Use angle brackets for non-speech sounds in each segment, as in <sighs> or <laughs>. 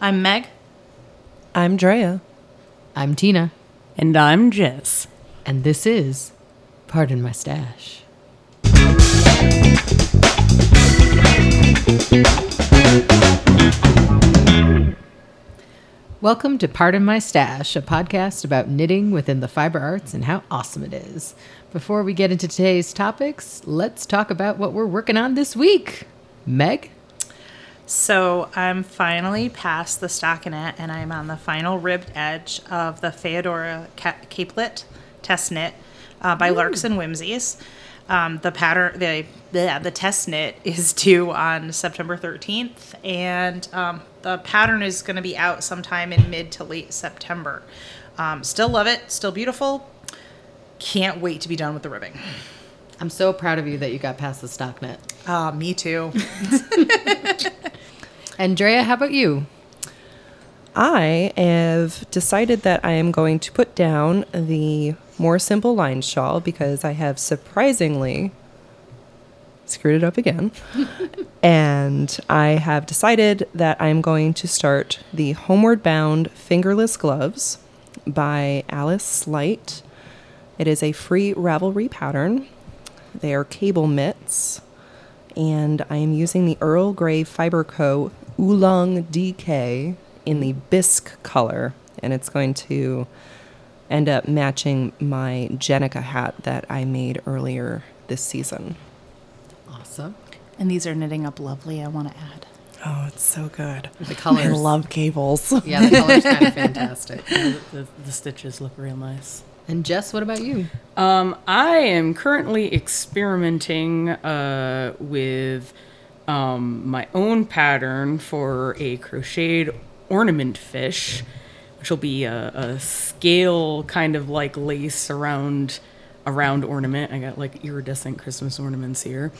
I'm Meg. I'm Drea. I'm Tina, And I'm Jess. and this is Pardon My Stash. Welcome to Pardon My Stash, a podcast about knitting within the fiber arts and how awesome it is. Before we get into today's topics, let's talk about what we're working on this week. Meg? So I'm finally past the stockinette and I'm on the final ribbed edge of the Feodora ca- Capelet test knit uh, by Larks and Whimsies. Um, the pattern, the the, the test knit <laughs> is due on September 13th, and um, the pattern is going to be out sometime in mid to late September. Um, still love it, still beautiful. Can't wait to be done with the ribbing. I'm so proud of you that you got past the stockinette. Uh, me too. <laughs> <laughs> Andrea, how about you? I have decided that I am going to put down the more simple line shawl because I have surprisingly screwed it up again. <laughs> and I have decided that I'm going to start the Homeward Bound Fingerless Gloves by Alice Light. It is a free Ravelry pattern. They are cable mitts. And I am using the Earl Grey Fiber Co. Oolong DK in the bisque color. And it's going to end up matching my Jenica hat that I made earlier this season. Awesome. And these are knitting up lovely, I want to add. Oh, it's so good. The colors. I love cables. <laughs> Yeah, the color's kind of <laughs> fantastic. The, the, the stitches look real nice. And Jess, what about you? Um, I am currently experimenting uh, with um, my own pattern for a crocheted ornament fish, which will be a, a scale kind of like lace around a round ornament. I got like iridescent Christmas ornaments here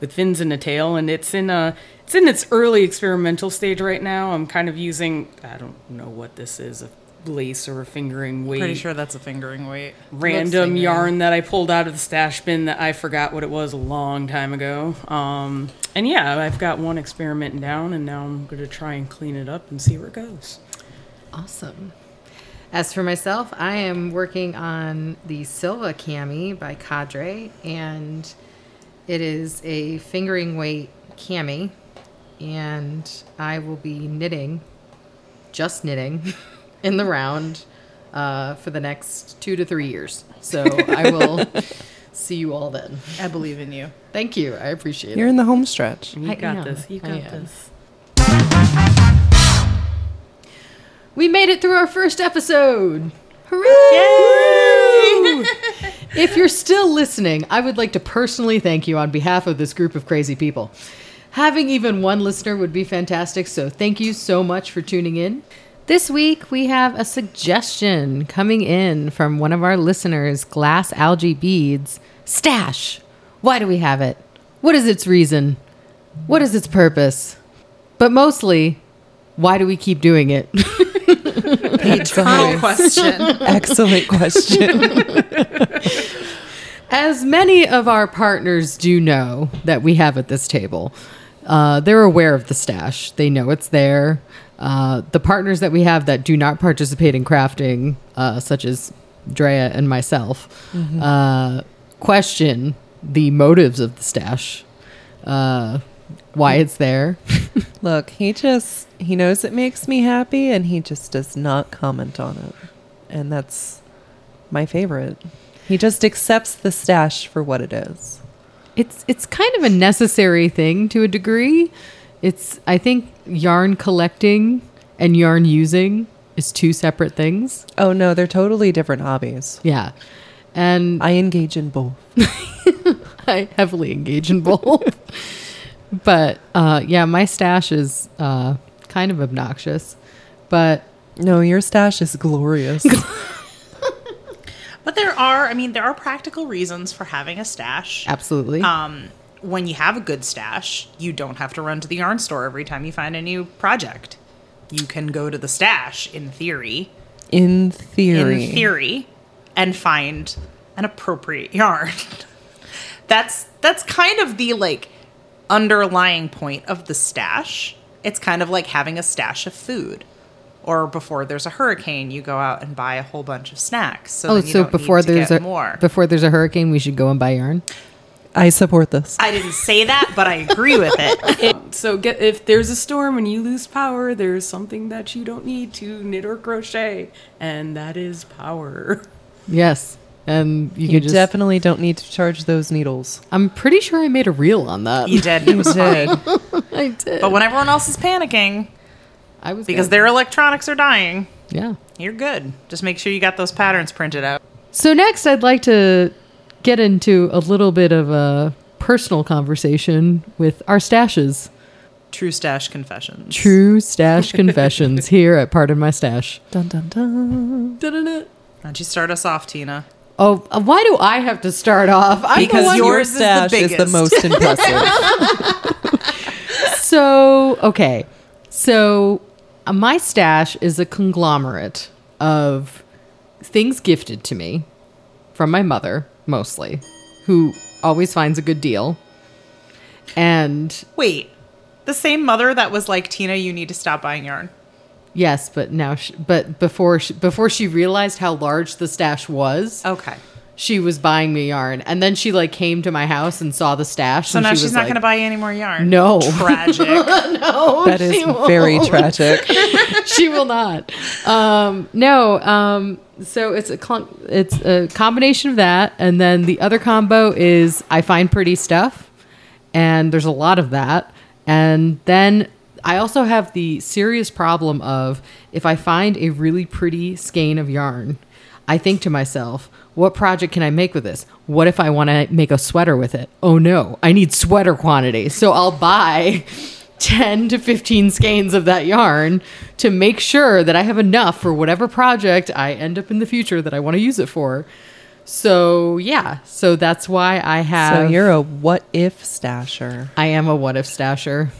with fins and a tail, and it's in a it's in its early experimental stage right now. I'm kind of using I don't know what this is a lace or a fingering weight Pretty sure that's a fingering weight. random fingering. yarn that I pulled out of the stash bin that I forgot what it was a long time ago. Um, and yeah, I've got one experiment down, and now I'm going to try and clean it up and see where it goes. Awesome. As for myself, I am working on the Silva Cami by Cadre, and it is a fingering weight cami, and I will be knitting, just knitting, <laughs> in the round uh, for the next two to three years. So I will <laughs> see you all then. I believe in you. Thank you. I appreciate it. You're in the home stretch. You I got am. this. You got this. We made it through our first episode. Hooray! if you're still listening, I would like to personally thank you on behalf of this group of crazy people. Having even one listener would be fantastic, so thank you so much for tuning in. This week, we have a suggestion coming in from one of our listeners, Glass Algae Beads. Stash. Why do we have it? What is its reason? What is its purpose? But mostly, why do we keep doing it? Eternal <laughs> question. Excellent question. <laughs> As many of our partners do know that we have at this table, uh, they're aware of the stash. They know it's there. Uh, the partners that we have that do not participate in crafting, uh, such as Drea and myself, uh, question the motives of the stash, uh, why it's there. <laughs> Look, he just he knows it makes me happy and he just does not comment on it. And that's my favorite. He just accepts the stash for what it is. it's it's kind of a necessary thing to a degree. It's I think yarn collecting and yarn using is two separate things. Oh no, they're totally different hobbies. Yeah. And I engage in both. <laughs> I heavily engage in both. <laughs> but uh, yeah, my stash is uh, kind of obnoxious. But No, your stash is glorious. <laughs> But there are, I mean, there are practical reasons for having a stash. absolutely. Um, when you have a good stash, you don't have to run to the yarn store every time you find a new project. You can go to the stash, in theory, in theory. in theory, and find an appropriate yarn. <laughs> that's that's kind of the like underlying point of the stash it's kind of like having a stash of food. Or before there's a hurricane, you go out and buy a whole bunch of snacks. So Oh, so before there's a more. before there's a hurricane, we should go and buy yarn. I support this. I didn't say that, but I agree with <laughs> it. So get if there's a storm and you lose power, there's something that you don't need to knit or crochet, and that is power. Yes, and you, You just. definitely don't need to charge those needles. I'm pretty sure I made a reel on that. You did. It was funny. I did. But when everyone else is panicking I was because good. their electronics are dying, yeah. you're good. Just make sure you got those patterns printed out. So next, I'd like to get into a little bit of a personal conversation with our stashes. True stash confessions. True <laughs> stash confessions here at Pardon My Stash. Dun dun dun. Da-da-da. Why don't you start us off, Tina? Oh, uh, why do I have to start off? I'm the Because one- your yours is the stash is the, most impressive. <laughs> so okay so uh, my stash is a conglomerate of things gifted to me from my mother mostly who always finds a good deal and Wait, the same mother that was like, Tina, you need to stop buying yarn. yes but now she, but before she, before she realized how large the stash was Okay. she was buying me yarn and then she like came to my house and saw the stash So and now she she's was not like, going to buy you any more yarn. No. <laughs> Tragic. <laughs> no That is won't. very tragic. <laughs> she will not. Um, no. Um, so it's a cl- it's a combination of that, and then the other combo is I find pretty stuff, and there's a lot of that, and then I also have the serious problem of if I find a really pretty skein of yarn, I think to myself. What project can I make with this? What if I want to make a sweater with it? Oh no, I need sweater quantity. So I'll buy 10 to 15 skeins of that yarn to make sure that I have enough for whatever project I end up in the future that I want to use it for. So, yeah. So that's why I have So you're a what if stasher. I am a what if stasher.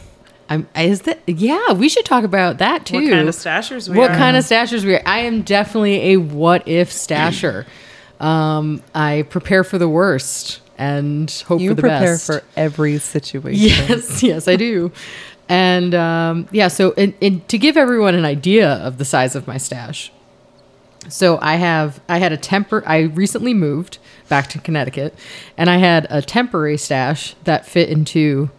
I'm is that yeah, we should talk about that too. What kind of stashers we What are. kind of stashers we are. I am definitely a what if stasher. <clears throat> um, I prepare for the worst and hope You for the prepare for every situation. <laughs> Yes, yes, I do. And um, yeah, so and, and to give everyone an idea of the size of my stash, so I have I had a temper. I recently moved back to Connecticut, and I had a temporary stash that fit into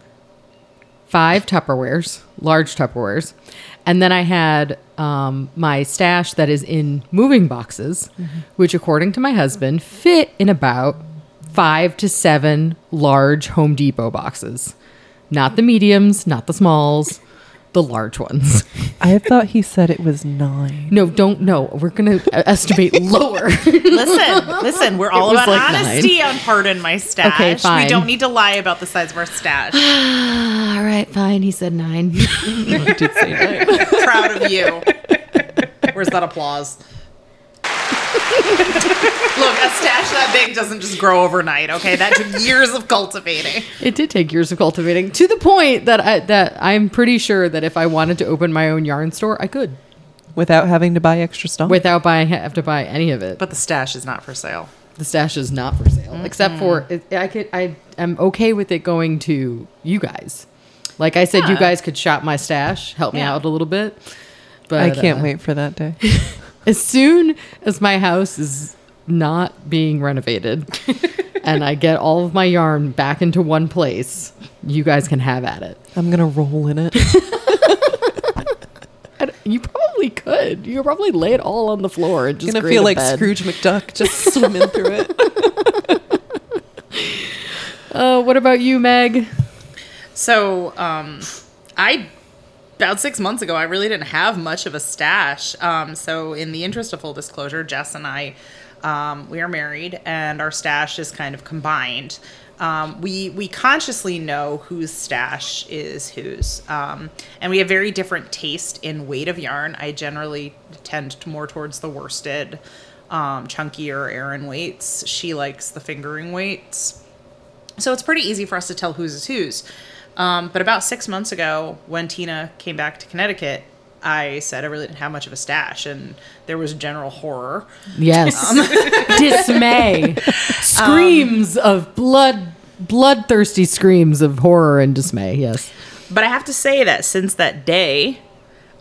five Tupperwares, large Tupperwares, and then I had um, my stash that is in moving boxes, which, according to my husband, fit in about five to seven large Home Depot boxes. Not the mediums, not the smalls, the large ones. I thought he said it was nine. No, don't. No, we're gonna estimate lower. Listen, listen, we're all was about like honesty on Pardon My Stash. Okay, fine. We don't need to lie about the size of our stash. <sighs> All right, fine. He said nine. <laughs> I did say nine. <laughs> Proud of you. Where's that applause? <laughs> Look, a stash that big doesn't just grow overnight, okay? That took <laughs> years of cultivating. It did take years of cultivating to the point that I that I'm pretty sure that if I wanted to open my own yarn store, I could Without having to buy extra stuff. without buying have to buy any of it. But the stash is not for sale. the stash is not for sale, except for it, I could I am okay with it going to you guys. Like I said, you guys could shop my stash, help me out a little bit. But I can't uh, wait for that day. <laughs> as soon as my house is not being renovated <laughs> and I get all of my yarn back into one place, you guys can have at it. I'm gonna roll in it. <laughs> I d- You probably could. You could probably lay it all on the floor and just gonna feel like bed. Scrooge McDuck just <laughs> swimming through it. Uh, what about you, Meg? So, um, I about six months ago, I really didn't have much of a stash. Um, so, in the interest of full disclosure, Jess and I, um, we are married, and our stash is kind of combined. Um, we we consciously know whose stash is whose, um, and we have very different taste in weight of yarn. I generally tend to more towards the worsted, um, chunkier Aran weights. She likes the fingering weights. So it's pretty easy for us to tell whose is whose. Um, but about six months ago, when Tina came back to Connecticut, I said I really didn't have much of a stash, and there was general horror. Yes. <laughs> dismay. Screams of blood, bloodthirsty screams of horror and dismay. Yes. but I have to say that since that day,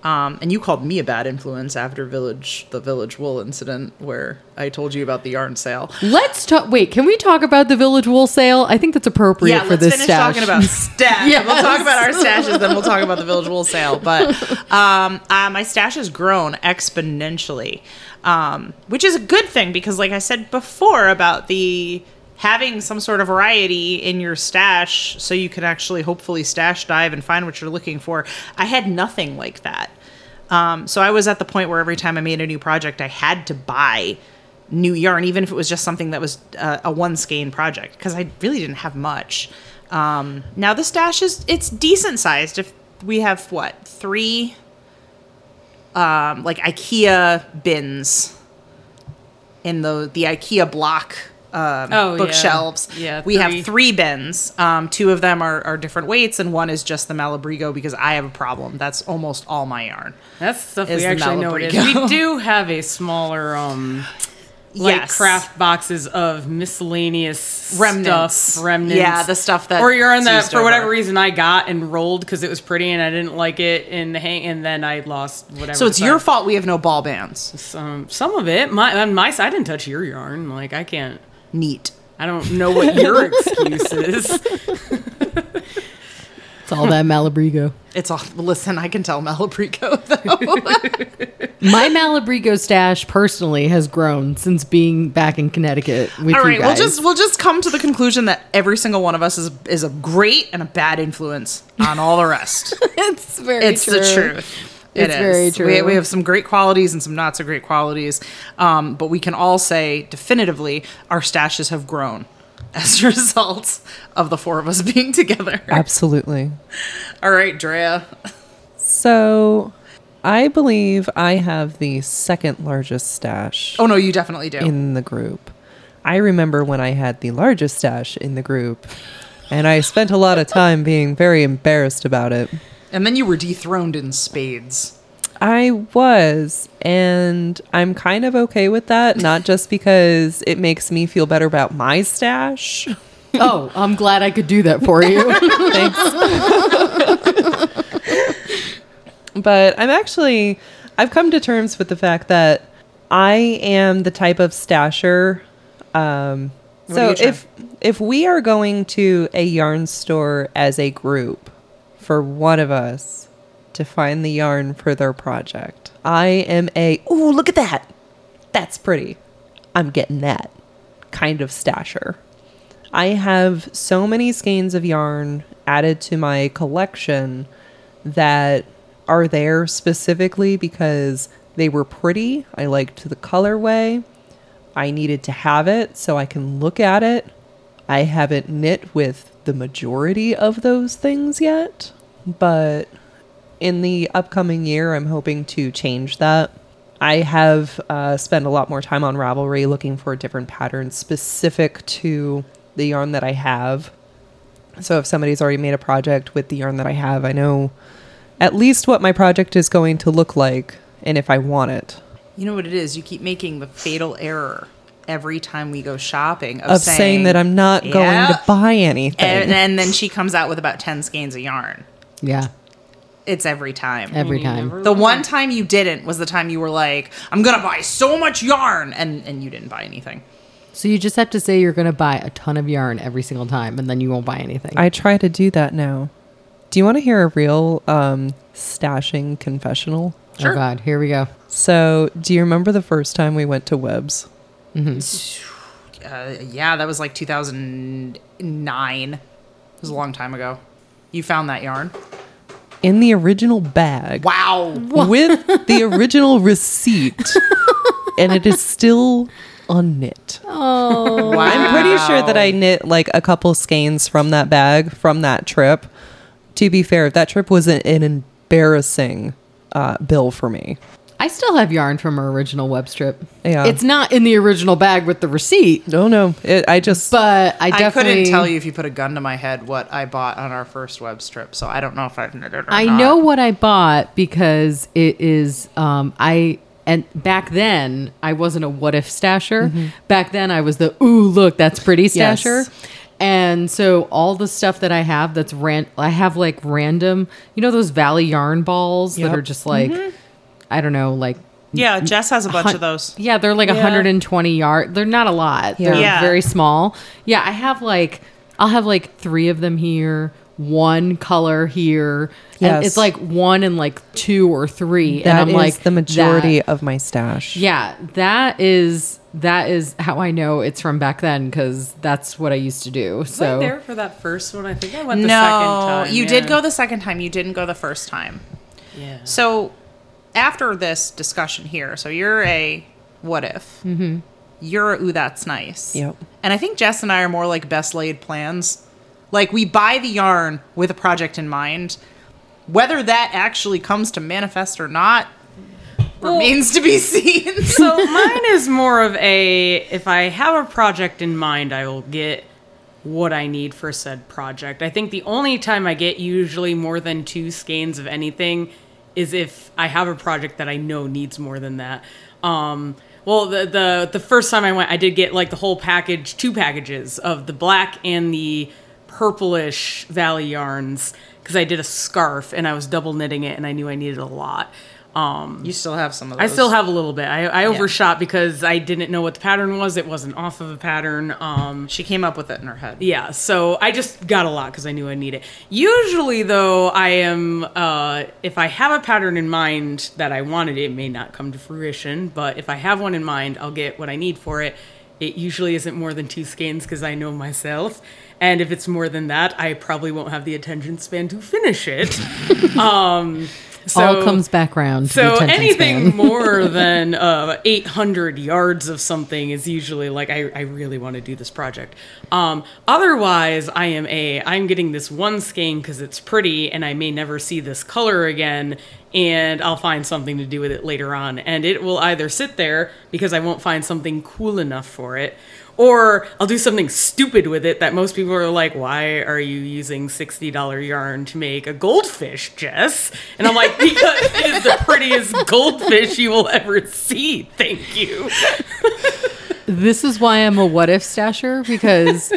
um, and you called me a bad influence after Village, the Village Wool incident, where I told you about the yarn sale. Let's talk. Wait, can we talk about the Village Wool sale? I think that's appropriate Yeah, for let's this finish talking about stash. Yes. We'll talk about our stashes, then we'll talk about the Village Wool sale. But <laughs> um, uh, my stash has grown exponentially, um, which is a good thing because, like I said before, about the having some sort of variety in your stash, so you can actually hopefully stash dive and find what you're looking for. I had nothing like that. Um, so I was at the point where every time I made a new project, I had to buy new yarn, even if it was just something that was uh, a one skein project, because I really didn't have much. Um, now the stash is it's decent sized. If we have what three, um, like IKEA bins in the the IKEA block um, Oh, bookshelves. Yeah, we three. have three bins. Um, two of them are, are different weights, and one is just the Malabrigo because I have a problem. That's almost all my yarn. That's stuff we actually know it is. We do have a smaller, um, like Yes. craft boxes of miscellaneous Remnants. stuff, remnants. Yeah, the stuff that or yarn it's that for whatever reason I got and rolled because it was pretty and I didn't like it in the hang, and then I lost whatever. So it's your fault we have no ball bands. Some some of it. My on my side, I didn't touch your yarn. Like I can't. Neat. I don't know what your excuse is. <laughs> It's all that Malabrigo. It's all. Listen, I can tell Malabrigo <laughs> though. My Malabrigo stash personally has grown since being back in Connecticut with All right, we'll just we'll just come to the conclusion that every single one of us is is a great and a bad influence on all the rest. <laughs> it's very it's the truth. It It's is. very We, true. we have some great qualities and some not so great qualities, um, but we can all say definitively our stashes have grown <laughs> as a result of the four of us <laughs> being together. Absolutely. All right, Drea. So, I believe I have the second largest stash Oh no, you definitely do. in the group. I remember when I had the largest stash in the group, and I spent a lot of time being very embarrassed about it. And then you were dethroned in spades. I was, and I'm kind of okay with that, not <laughs> just because it makes me feel better about my stash. <laughs> Oh, I'm glad I could do that for you. <laughs> Thanks. but I'm actually, I've come to terms with the fact that I am the type of stasher. Um, so are you trying- if if we are going to a yarn store as a group for one of us to find the yarn for their project, I am a oh look at that, that's pretty. I'm getting that kind of stasher. I have so many skeins of yarn added to my collection that are there specifically because they were pretty. I liked the colorway. I needed to have it so I can look at it. I haven't knit with the majority of those things yet, but in the upcoming year, I'm hoping to change that. I have uh, spent a lot more time on Ravelry looking for different patterns specific to the yarn that I have. So if somebody's already made a project with the yarn that I have, I know at least what my project is going to look like and if I want it. You know what it is? You keep making the fatal error every time we go shopping of, Of saying, that I'm not going to buy anything. and, and then she comes out with about 10 skeins of yarn. yeah, It's every time. every time. the one time you didn't was the time you were like, I'm going to buy so much yarn. And, and you didn't buy anything. So you just have to say you're going to buy a ton of yarn every single time, and then you won't buy anything. I try to do that now. Do you want to hear a real um, stashing confessional? Sure. Oh God, here we go. So, do you remember the first time we went to WEBS? Uh, yeah, that was like 2009. It was a long time ago. You found that yarn. In the original bag Wow. with the original receipt, <laughs> and it is still unknit. Oh, wow. I'm pretty sure that I knit like a couple skeins from that bag from that trip. To be fair, that trip was an, an embarrassing uh, bill for me. I still have yarn from our original WEBS trip. Yeah. It's not in the original bag with the receipt, No, no, it, I just but I I definitely couldn't tell you if you put a gun to my head what I bought on our first WEBS trip, so I don't know if I've knit it or I not. know what I bought because it is um I and back then I wasn't a what if stasher. Back then I was the ooh look that's pretty Yes. stasher. And so all the stuff that I have that's ran I have like random, you know those Valley yarn balls Yep. that are just like I don't know, like Yeah, Jess has a bunch hun- of those. Yeah, they're like Yeah. 120 yard. They're not a lot. They're Yeah. very small. Yeah, I have like I'll have like 3 of them here, one color here. And Yes. it's like one and like two or three and I'm is like the majority that- of my stash. yeah, that is that is how I know it's from back then because that's what I used to do. Was So I there for that first one? I think I went the no, second time. you yeah. did go the second time. You didn't go the first time. Yeah. So after this discussion here, so you're a what if? Mm-hmm. You're a ooh, that's nice. Yep. And I think Jess and I are more like best laid plans. Like we buy the yarn with a project in mind. Whether that actually comes to manifest or not remains to be <laughs> seen. so mine is more of a if I have a project in mind, I will get what I need for said project. I think the only time I get usually more than two skeins of anything is if I have a project that I know needs more than that. Um, well, the, the the first time I went, I did get like the whole package, two packages of the black and the purplish Valley yarns because I did a scarf and I was double knitting it and I knew I needed a lot. Um, you still have some of those. I still have a little bit. I, I overshot because I didn't know what the pattern was. It wasn't off of a pattern. Um, She came up with it in her head. yeah, so I just got a lot because I knew I need it. Usually, though, I am uh, if I have a pattern in mind that I wanted, it may not come to fruition. But if I have one in mind, I'll get what I need for it. It usually isn't more than two skeins because I know myself. And if it's more than that, I probably won't have the attention span to finish it. <laughs> um, so, all comes back round. so anything <laughs> more <laughs> than uh, 800 yards of something is usually like I, I really want to do this project. Um, otherwise, I am a I'm getting this one skein because it's pretty and I may never see this color again, and I'll find something to do with it later on, and it will either sit there because I won't find something cool enough for it. Or I'll do something stupid with it that most people are like, why are you using $60 yarn to make a goldfish, Jess? And I'm like, because it is the prettiest goldfish you will ever see. Thank you. This is why I'm a what if stasher because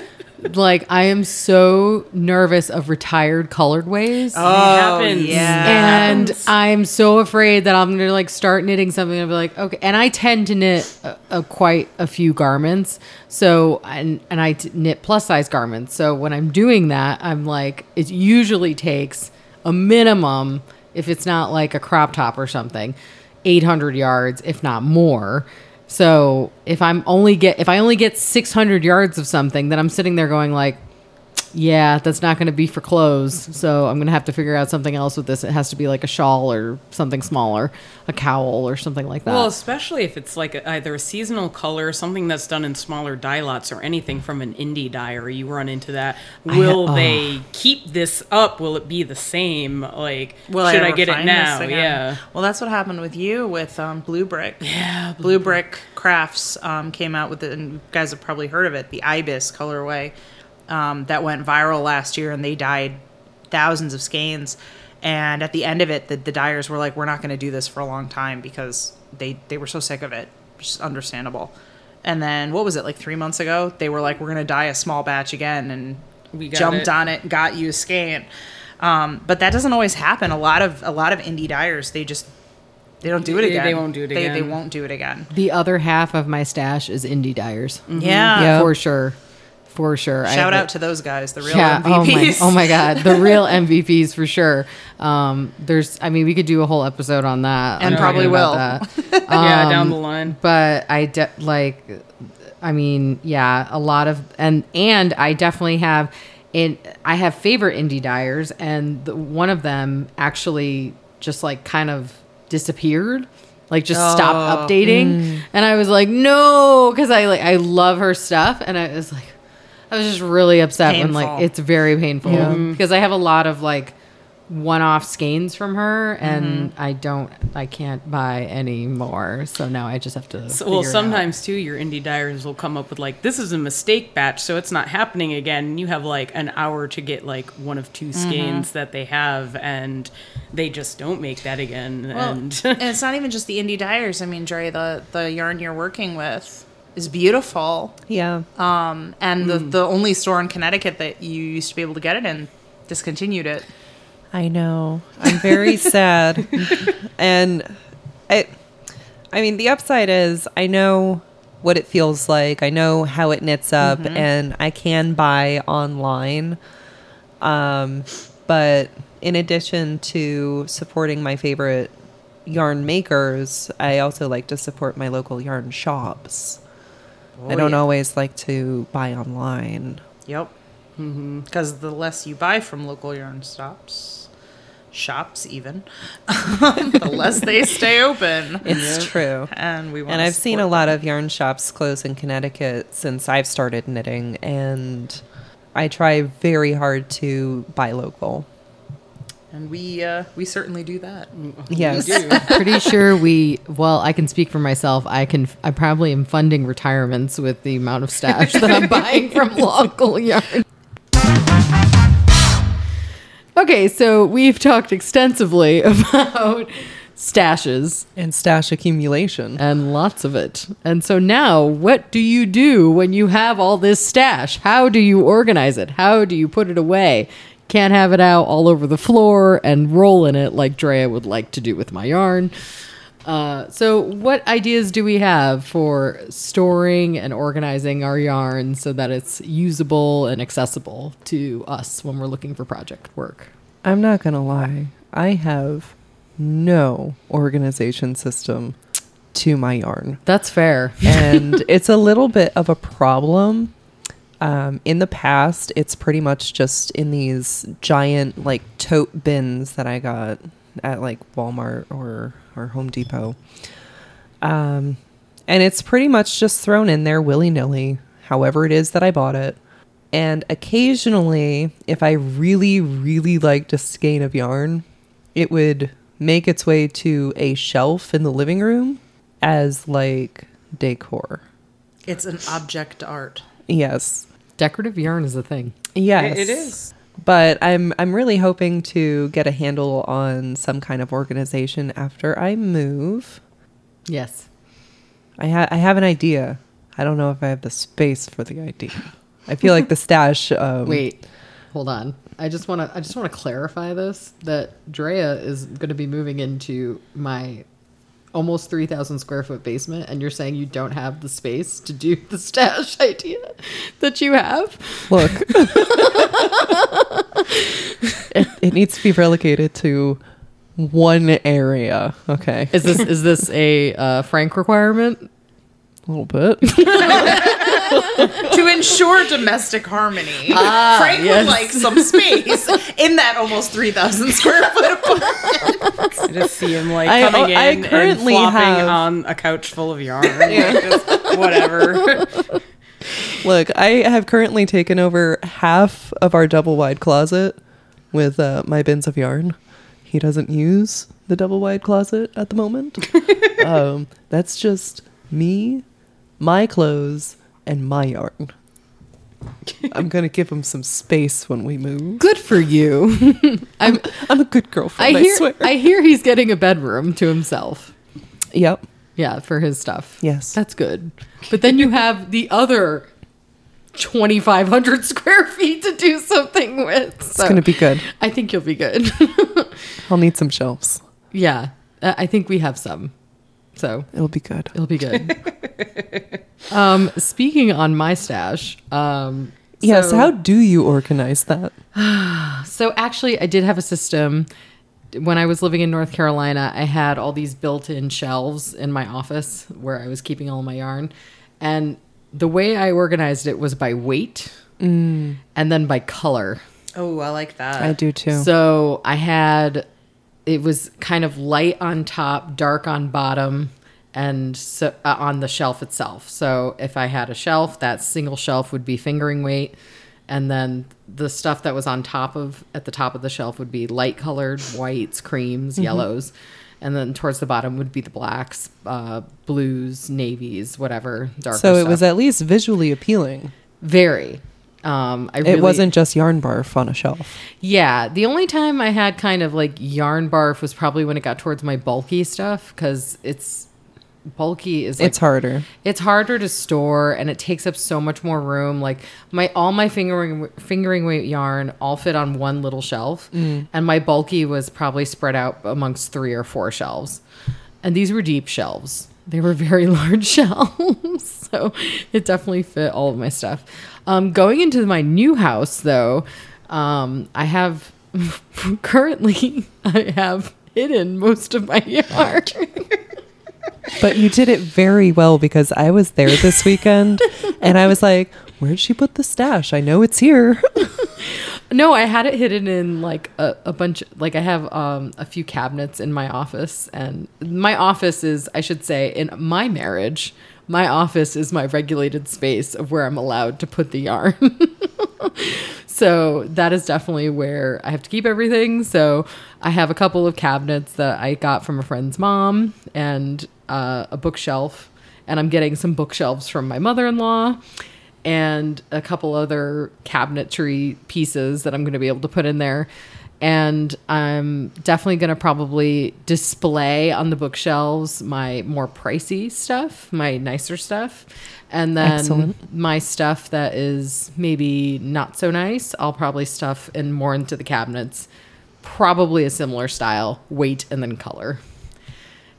like I am so nervous of retired colored ways. it happens. Oh, yeah. and I'm so afraid that I'm gonna like start knitting something and be like, okay. And I tend to knit a, a quite a few garments, so and and I t- knit plus size garments. So when I'm doing that, I'm like, it usually takes a minimum if it's not like a crop top or something, 800 yards, if not more. So if I'm only get if I only get 600 yards of something, then I'm sitting there going like, yeah, that's not going to be for clothes. So I'm going to have to figure out something else with this. It has to be like a shawl or something smaller, a cowl or something like that. Well, especially if it's like a, either a seasonal color, something that's done in smaller dye lots, or anything from an indie dye, or you run into that. Will oh. they keep this up? Will it be the same? Like, Will should I, ever get it now? Yeah. Well, that's what happened with you with um, Blue Brick. Yeah. Blue Brick Crafts um, came out with it, and you guys have probably heard of it, the Ibis colorway um, that went viral last year, and they dyed thousands of skeins. And at the end of it, the, the dyers were like, "We're not going to do this for a long time because they they were so sick of it." Which is understandable. And then what was it like three months ago? They were like, "We're going to dye a small batch again," and We got jumped it. on it, got you a skein. Um, but that doesn't always happen. A lot of a lot of indie dyers, they just they don't do it again. they won't do it They, they again. won't do it again. the other half of my stash is indie dyers. Mm-hmm. Yeah. Yeah. For sure. For sure. Shout have out to those guys, the real yeah. Oh my, MVPs. oh my God. The real <laughs> MVPs for sure. Um, there's, I mean, we could do a whole episode on that. And on probably talking will. that. <laughs> yeah, Um, down the line. but I de- like I mean, yeah, a lot of and and I definitely have in I have favorite indie dyers and the, one of them actually just like kind of disappeared. Like just stopped updating and I was like, "No," cuz I like I love her stuff and I was like I was just really upset when like it's very painful mm-hmm. because I have a lot of like one-off skeins from her mm-hmm. and I don't I can't buy any more. So now I just have to So, well, figure it out. sometimes too, your indie dyers will come up with like, "This is a mistake batch, so it's not happening again." And you have like an hour to get like one of two mm-hmm. skeins that they have, and they just don't make that again. Well, and and it's not even just the indie dyers. I mean, Dre, the the yarn you're working with, is beautiful. Yeah. Um, and the, the only store in Connecticut that you used to be able to get it in discontinued it. I know. I'm very <laughs> sad. And I I mean the upside is I know what it feels like. I know how it knits up and I can buy online. Um but in addition to supporting my favorite yarn makers, I also like to support my local yarn shops. I don't yeah. always like to buy online. Yep. Mm-hmm. Because the less you buy from local yarn stops, shops even, <laughs> the less they stay open. It's true. And we And I've seen a lot of yarn shops close in Connecticut since I've started knitting, and I try very hard to buy local. And we uh, we certainly do that. Yes. Pretty sure we. Well, I can speak for myself. I can. I probably am funding retirements with the amount of stash that I'm buying from <laughs> local yarn. Okay, so we've talked extensively <laughs> about stashes And stash accumulation. and lots of it. And so now, what do you do when you have all this stash? How do you organize it? How do you put it away? Can't have it out all over the floor and roll in it like Drea would like to do with my yarn. Uh, so, what ideas do we have for storing and organizing our yarn so that it's usable and accessible to us when we're looking for project work? I'm not going to lie. I have no organization system to my yarn. That's fair. and <laughs> it's a little bit of a problem. Um, in the past, it's pretty much just in these giant like tote bins that I got at like Walmart or or Home Depot. Um, and it's pretty much just thrown in there willy nilly, however it is that I bought it. And occasionally, if I really, really liked a skein of yarn, it would make its way to a shelf in the living room as like decor. It's an object art. Yes. Decorative yarn is a thing. Yes. It is. But I'm I'm really hoping to get a handle on some kind of organization after I move. Yes. I ha- I have an idea. I don't know if I have the space for the idea. I feel like the stash <laughs> um Wait, hold on. I just want to. I just want to clarify this that Drea is going to be moving into my almost three thousand square foot basement, and you're saying you don't have the space to do <laughs> the stash <laughs> idea that you have. Look. <laughs> it, it needs to be relegated to one area. Okay. Is this is this a uh, Frank requirement? A little bit. To ensure domestic harmony, Frank yes. would like some space in that almost 3,000 square foot apartment. I just see him like I- coming in I and flopping have- on a couch full of yarn. <laughs> like, just whatever. Look, I have currently taken over half of our double wide closet with uh, my bins of yarn. He doesn't use the double wide closet at the moment. <laughs> um, that's just me, my clothes, and my yarn. <laughs> I'm gonna give him some space when we move. Good for you. <laughs> I'm. I'm a good girlfriend. I I, swear. I hear he's getting a bedroom to himself. yep. Yeah, for his stuff. Yes. That's good. But then you have the other 2,500 square feet to do something with. It's gonna be good. I think you'll be good. <laughs> I'll need some shelves. yeah, I think we have some. So It'll be good. it'll be good. <laughs> um, speaking on my stash. Um, Yes. so- how do you organize that? <sighs> So actually, I did have a system. When I was living in North Carolina, I had all these built-in shelves in my office where I was keeping all my yarn, and the way I organized it was by weight and then by color. Oh, I like that. I do too. So I had it was kind of light on top, dark on bottom, and so, uh, on the shelf itself. So if I had a shelf, that single shelf would be fingering weight, and then the stuff that was on top of at the top of the shelf would be light colored whites, creams, yellows. And then towards the bottom would be the blacks, uh, blues, navies, whatever. Darker so it stuff. was at least visually appealing. very. Um, I It really- wasn't just yarn barf on a shelf. Yeah, the only time I had kind of like yarn barf was probably when it got towards my bulky stuff because it's bulky is like It's harder. it's harder to store and it takes up so much more room like my all my fingering fingering weight yarn all fit on one little shelf and my bulky was probably spread out amongst three or four shelves and these were deep shelves they were very <laughs> large shelves <laughs> so it definitely fit all of my stuff um, going into my new house though um, i have <laughs> currently i have hidden most of my yard. But you did it very well because I was there this weekend and I was like, where'd she put the stash? I know it's here. No, I had it hidden in like a, a bunch. Like I have um, a few cabinets in my office, and my office is, I should say, in my marriage, my office is my regulated space of where I'm allowed to put the yarn. <laughs> so that is definitely where I have to keep everything. So I have a couple of cabinets that I got from a friend's mom, and uh, a bookshelf, and I'm getting some bookshelves from my mother-in-law and a couple other cabinetry pieces that I'm going to be able to put in there. And I'm definitely going to probably display on the bookshelves my more pricey stuff, my nicer stuff. And then Excellent. my stuff that is maybe not so nice, I'll probably stuff in more into the cabinets. Probably a similar style, weight, and then color.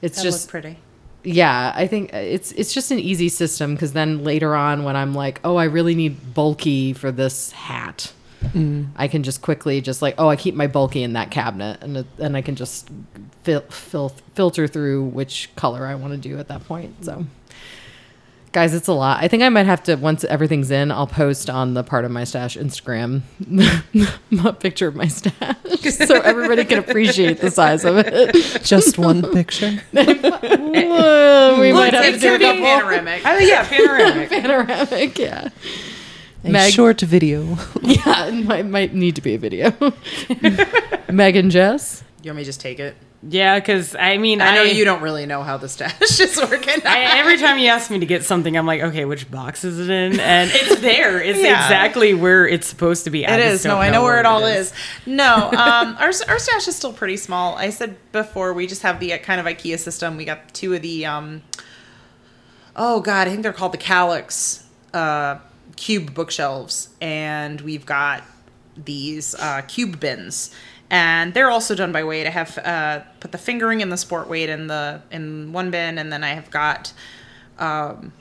It's That just pretty. Yeah i think it's it's just an easy system because then later on when i'm like oh i really need bulky for this hat mm. i can just quickly just like oh i keep my bulky in that cabinet and and i can just fil- fil- filter through which color i want to do at that point so guys it's a lot i think i might have to once everything's in i'll post on the Pardon My Stash instagram <laughs> a picture of my stash <laughs> so everybody can appreciate the size of it <laughs> Just one picture. We might have to do a gonna be couple panoramic. Oh yeah, panoramic. panoramic. Yeah, A Meg- short video. yeah. It might, might need to be a video. Meg and Jess. You want me to just take it? yeah, because I mean, I know you don't really know how the stash <laughs> is working. I, every time you ask me to get something, I'm like, okay, which box is it in? And it's <laughs> there. It's Yeah. exactly where it's supposed to be. I It is. No, I know where it all is. is. No, um, our our stash is still pretty small. I said before we just have the uh, kind of IKEA system. We got two of the um, oh god, I think they're called the Kallax uh, cube bookshelves, and we've got these uh, cube bins, and they're also done by weight. I have uh, put the fingering and the sport weight in the in one bin, and then I have got um,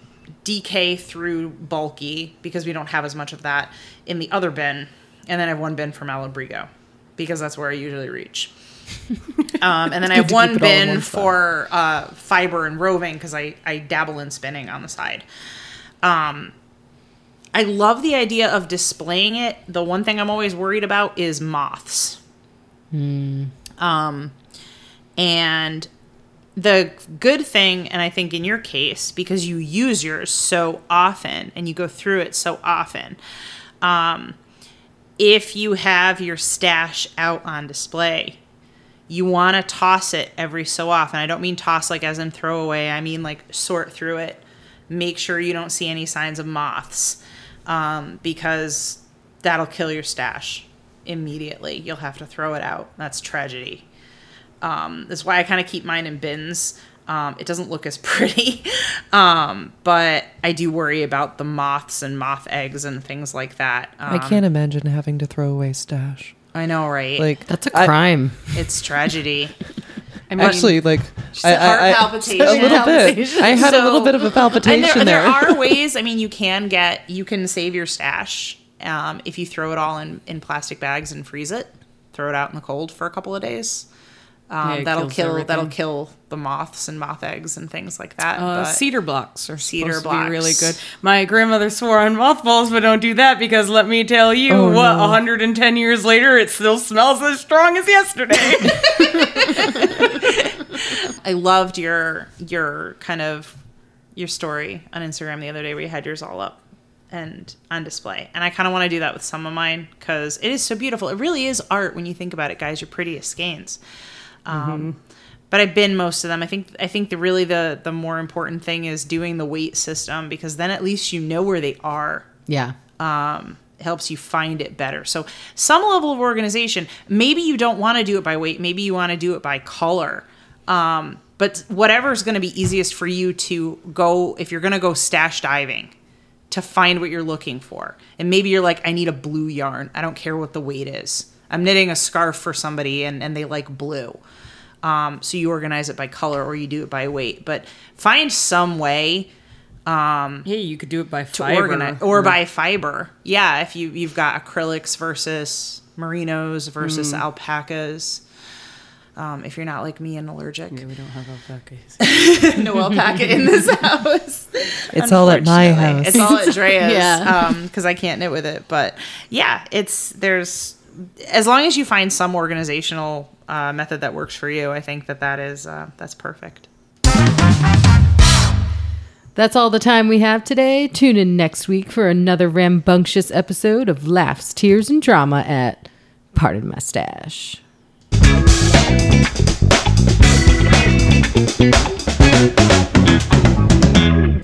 DK through bulky because we don't have as much of that in the other bin, and then I have one bin for Malabrigo because that's where I usually reach. <laughs> um, and then I have one keep it all in bin one for uh, fiber and roving because I, I dabble in spinning on the side. Um, I love the idea of displaying it. The one thing I'm always worried about is moths. Um, and the good thing, and I think in your case, because you use yours so often and you go through it so often, um, if you have your stash out on display, you want to toss it every so often. I don't mean toss like as in throw away, I mean like sort through it. Make sure you don't see any signs of moths um, because that'll kill your stash immediately. You'll have to throw it out. That's tragedy. Um, that's why I kind of keep mine in bins. Um, it doesn't look as <laughs> pretty, um, but I do worry about the moths and moth eggs and things like that. Um, I can't imagine having to throw away stash. I know, right? Like That's a crime. it's tragedy. <laughs> I mean, Actually, like I, a heart I, I, palpitation. a little bit. <laughs> I had a little bit of a palpitation and there, there. there are ways. I mean, you can get you can save your stash um, if you throw it all in in plastic bags and freeze it. Throw it out in the cold for a couple of days. Um, Yeah, that'll kills kill that'll kill the moths and moth eggs and things like that. Uh, but cedar blocks are Cedar supposed to be really good. My grandmother swore on mothballs, but don't do that because let me tell you, Oh, what no. 110 years later, it still smells as strong as yesterday. <laughs> <laughs> I loved your your kind of your story on Instagram the other day where you had yours all up and on display. And I kind of want to do that with some of mine because it is so beautiful. It really is art when you think about it, guys. Your prettiest skeins. Um, But I've been most of them. I think I think the really the the more important thing is doing the weight system because then at least you know where they are Yeah. um, helps you find it better. So, some level of organization. Maybe you don't want to do it by weight. Maybe you want to do it by color. Um, but whatever's going to be easiest for you to go if you're going to go stash diving to find what you're looking for. And maybe you're like, I need a blue yarn. I don't care what the weight is. I'm knitting a scarf for somebody and, and they like blue. Um, so you organize it by color or you do it by weight. But find some way Hey, you could do it by to fiber. organize or by fiber. Yeah, if you you've got acrylics versus merinos versus Mm. alpacas. Um, if you're not like me and allergic, Yeah, we don't have alpacas. no alpaca in this house. It's all at my house. It's all at Drea's. <laughs> Yeah. Um, because I can't knit with it. But yeah, it's there's as long as you find some organizational uh, method that works for you, I think that that is uh, that's perfect. That's all the time we have today. Tune in next week for another rambunctious episode of Laughs, Tears, and Drama at Pardon My Stash.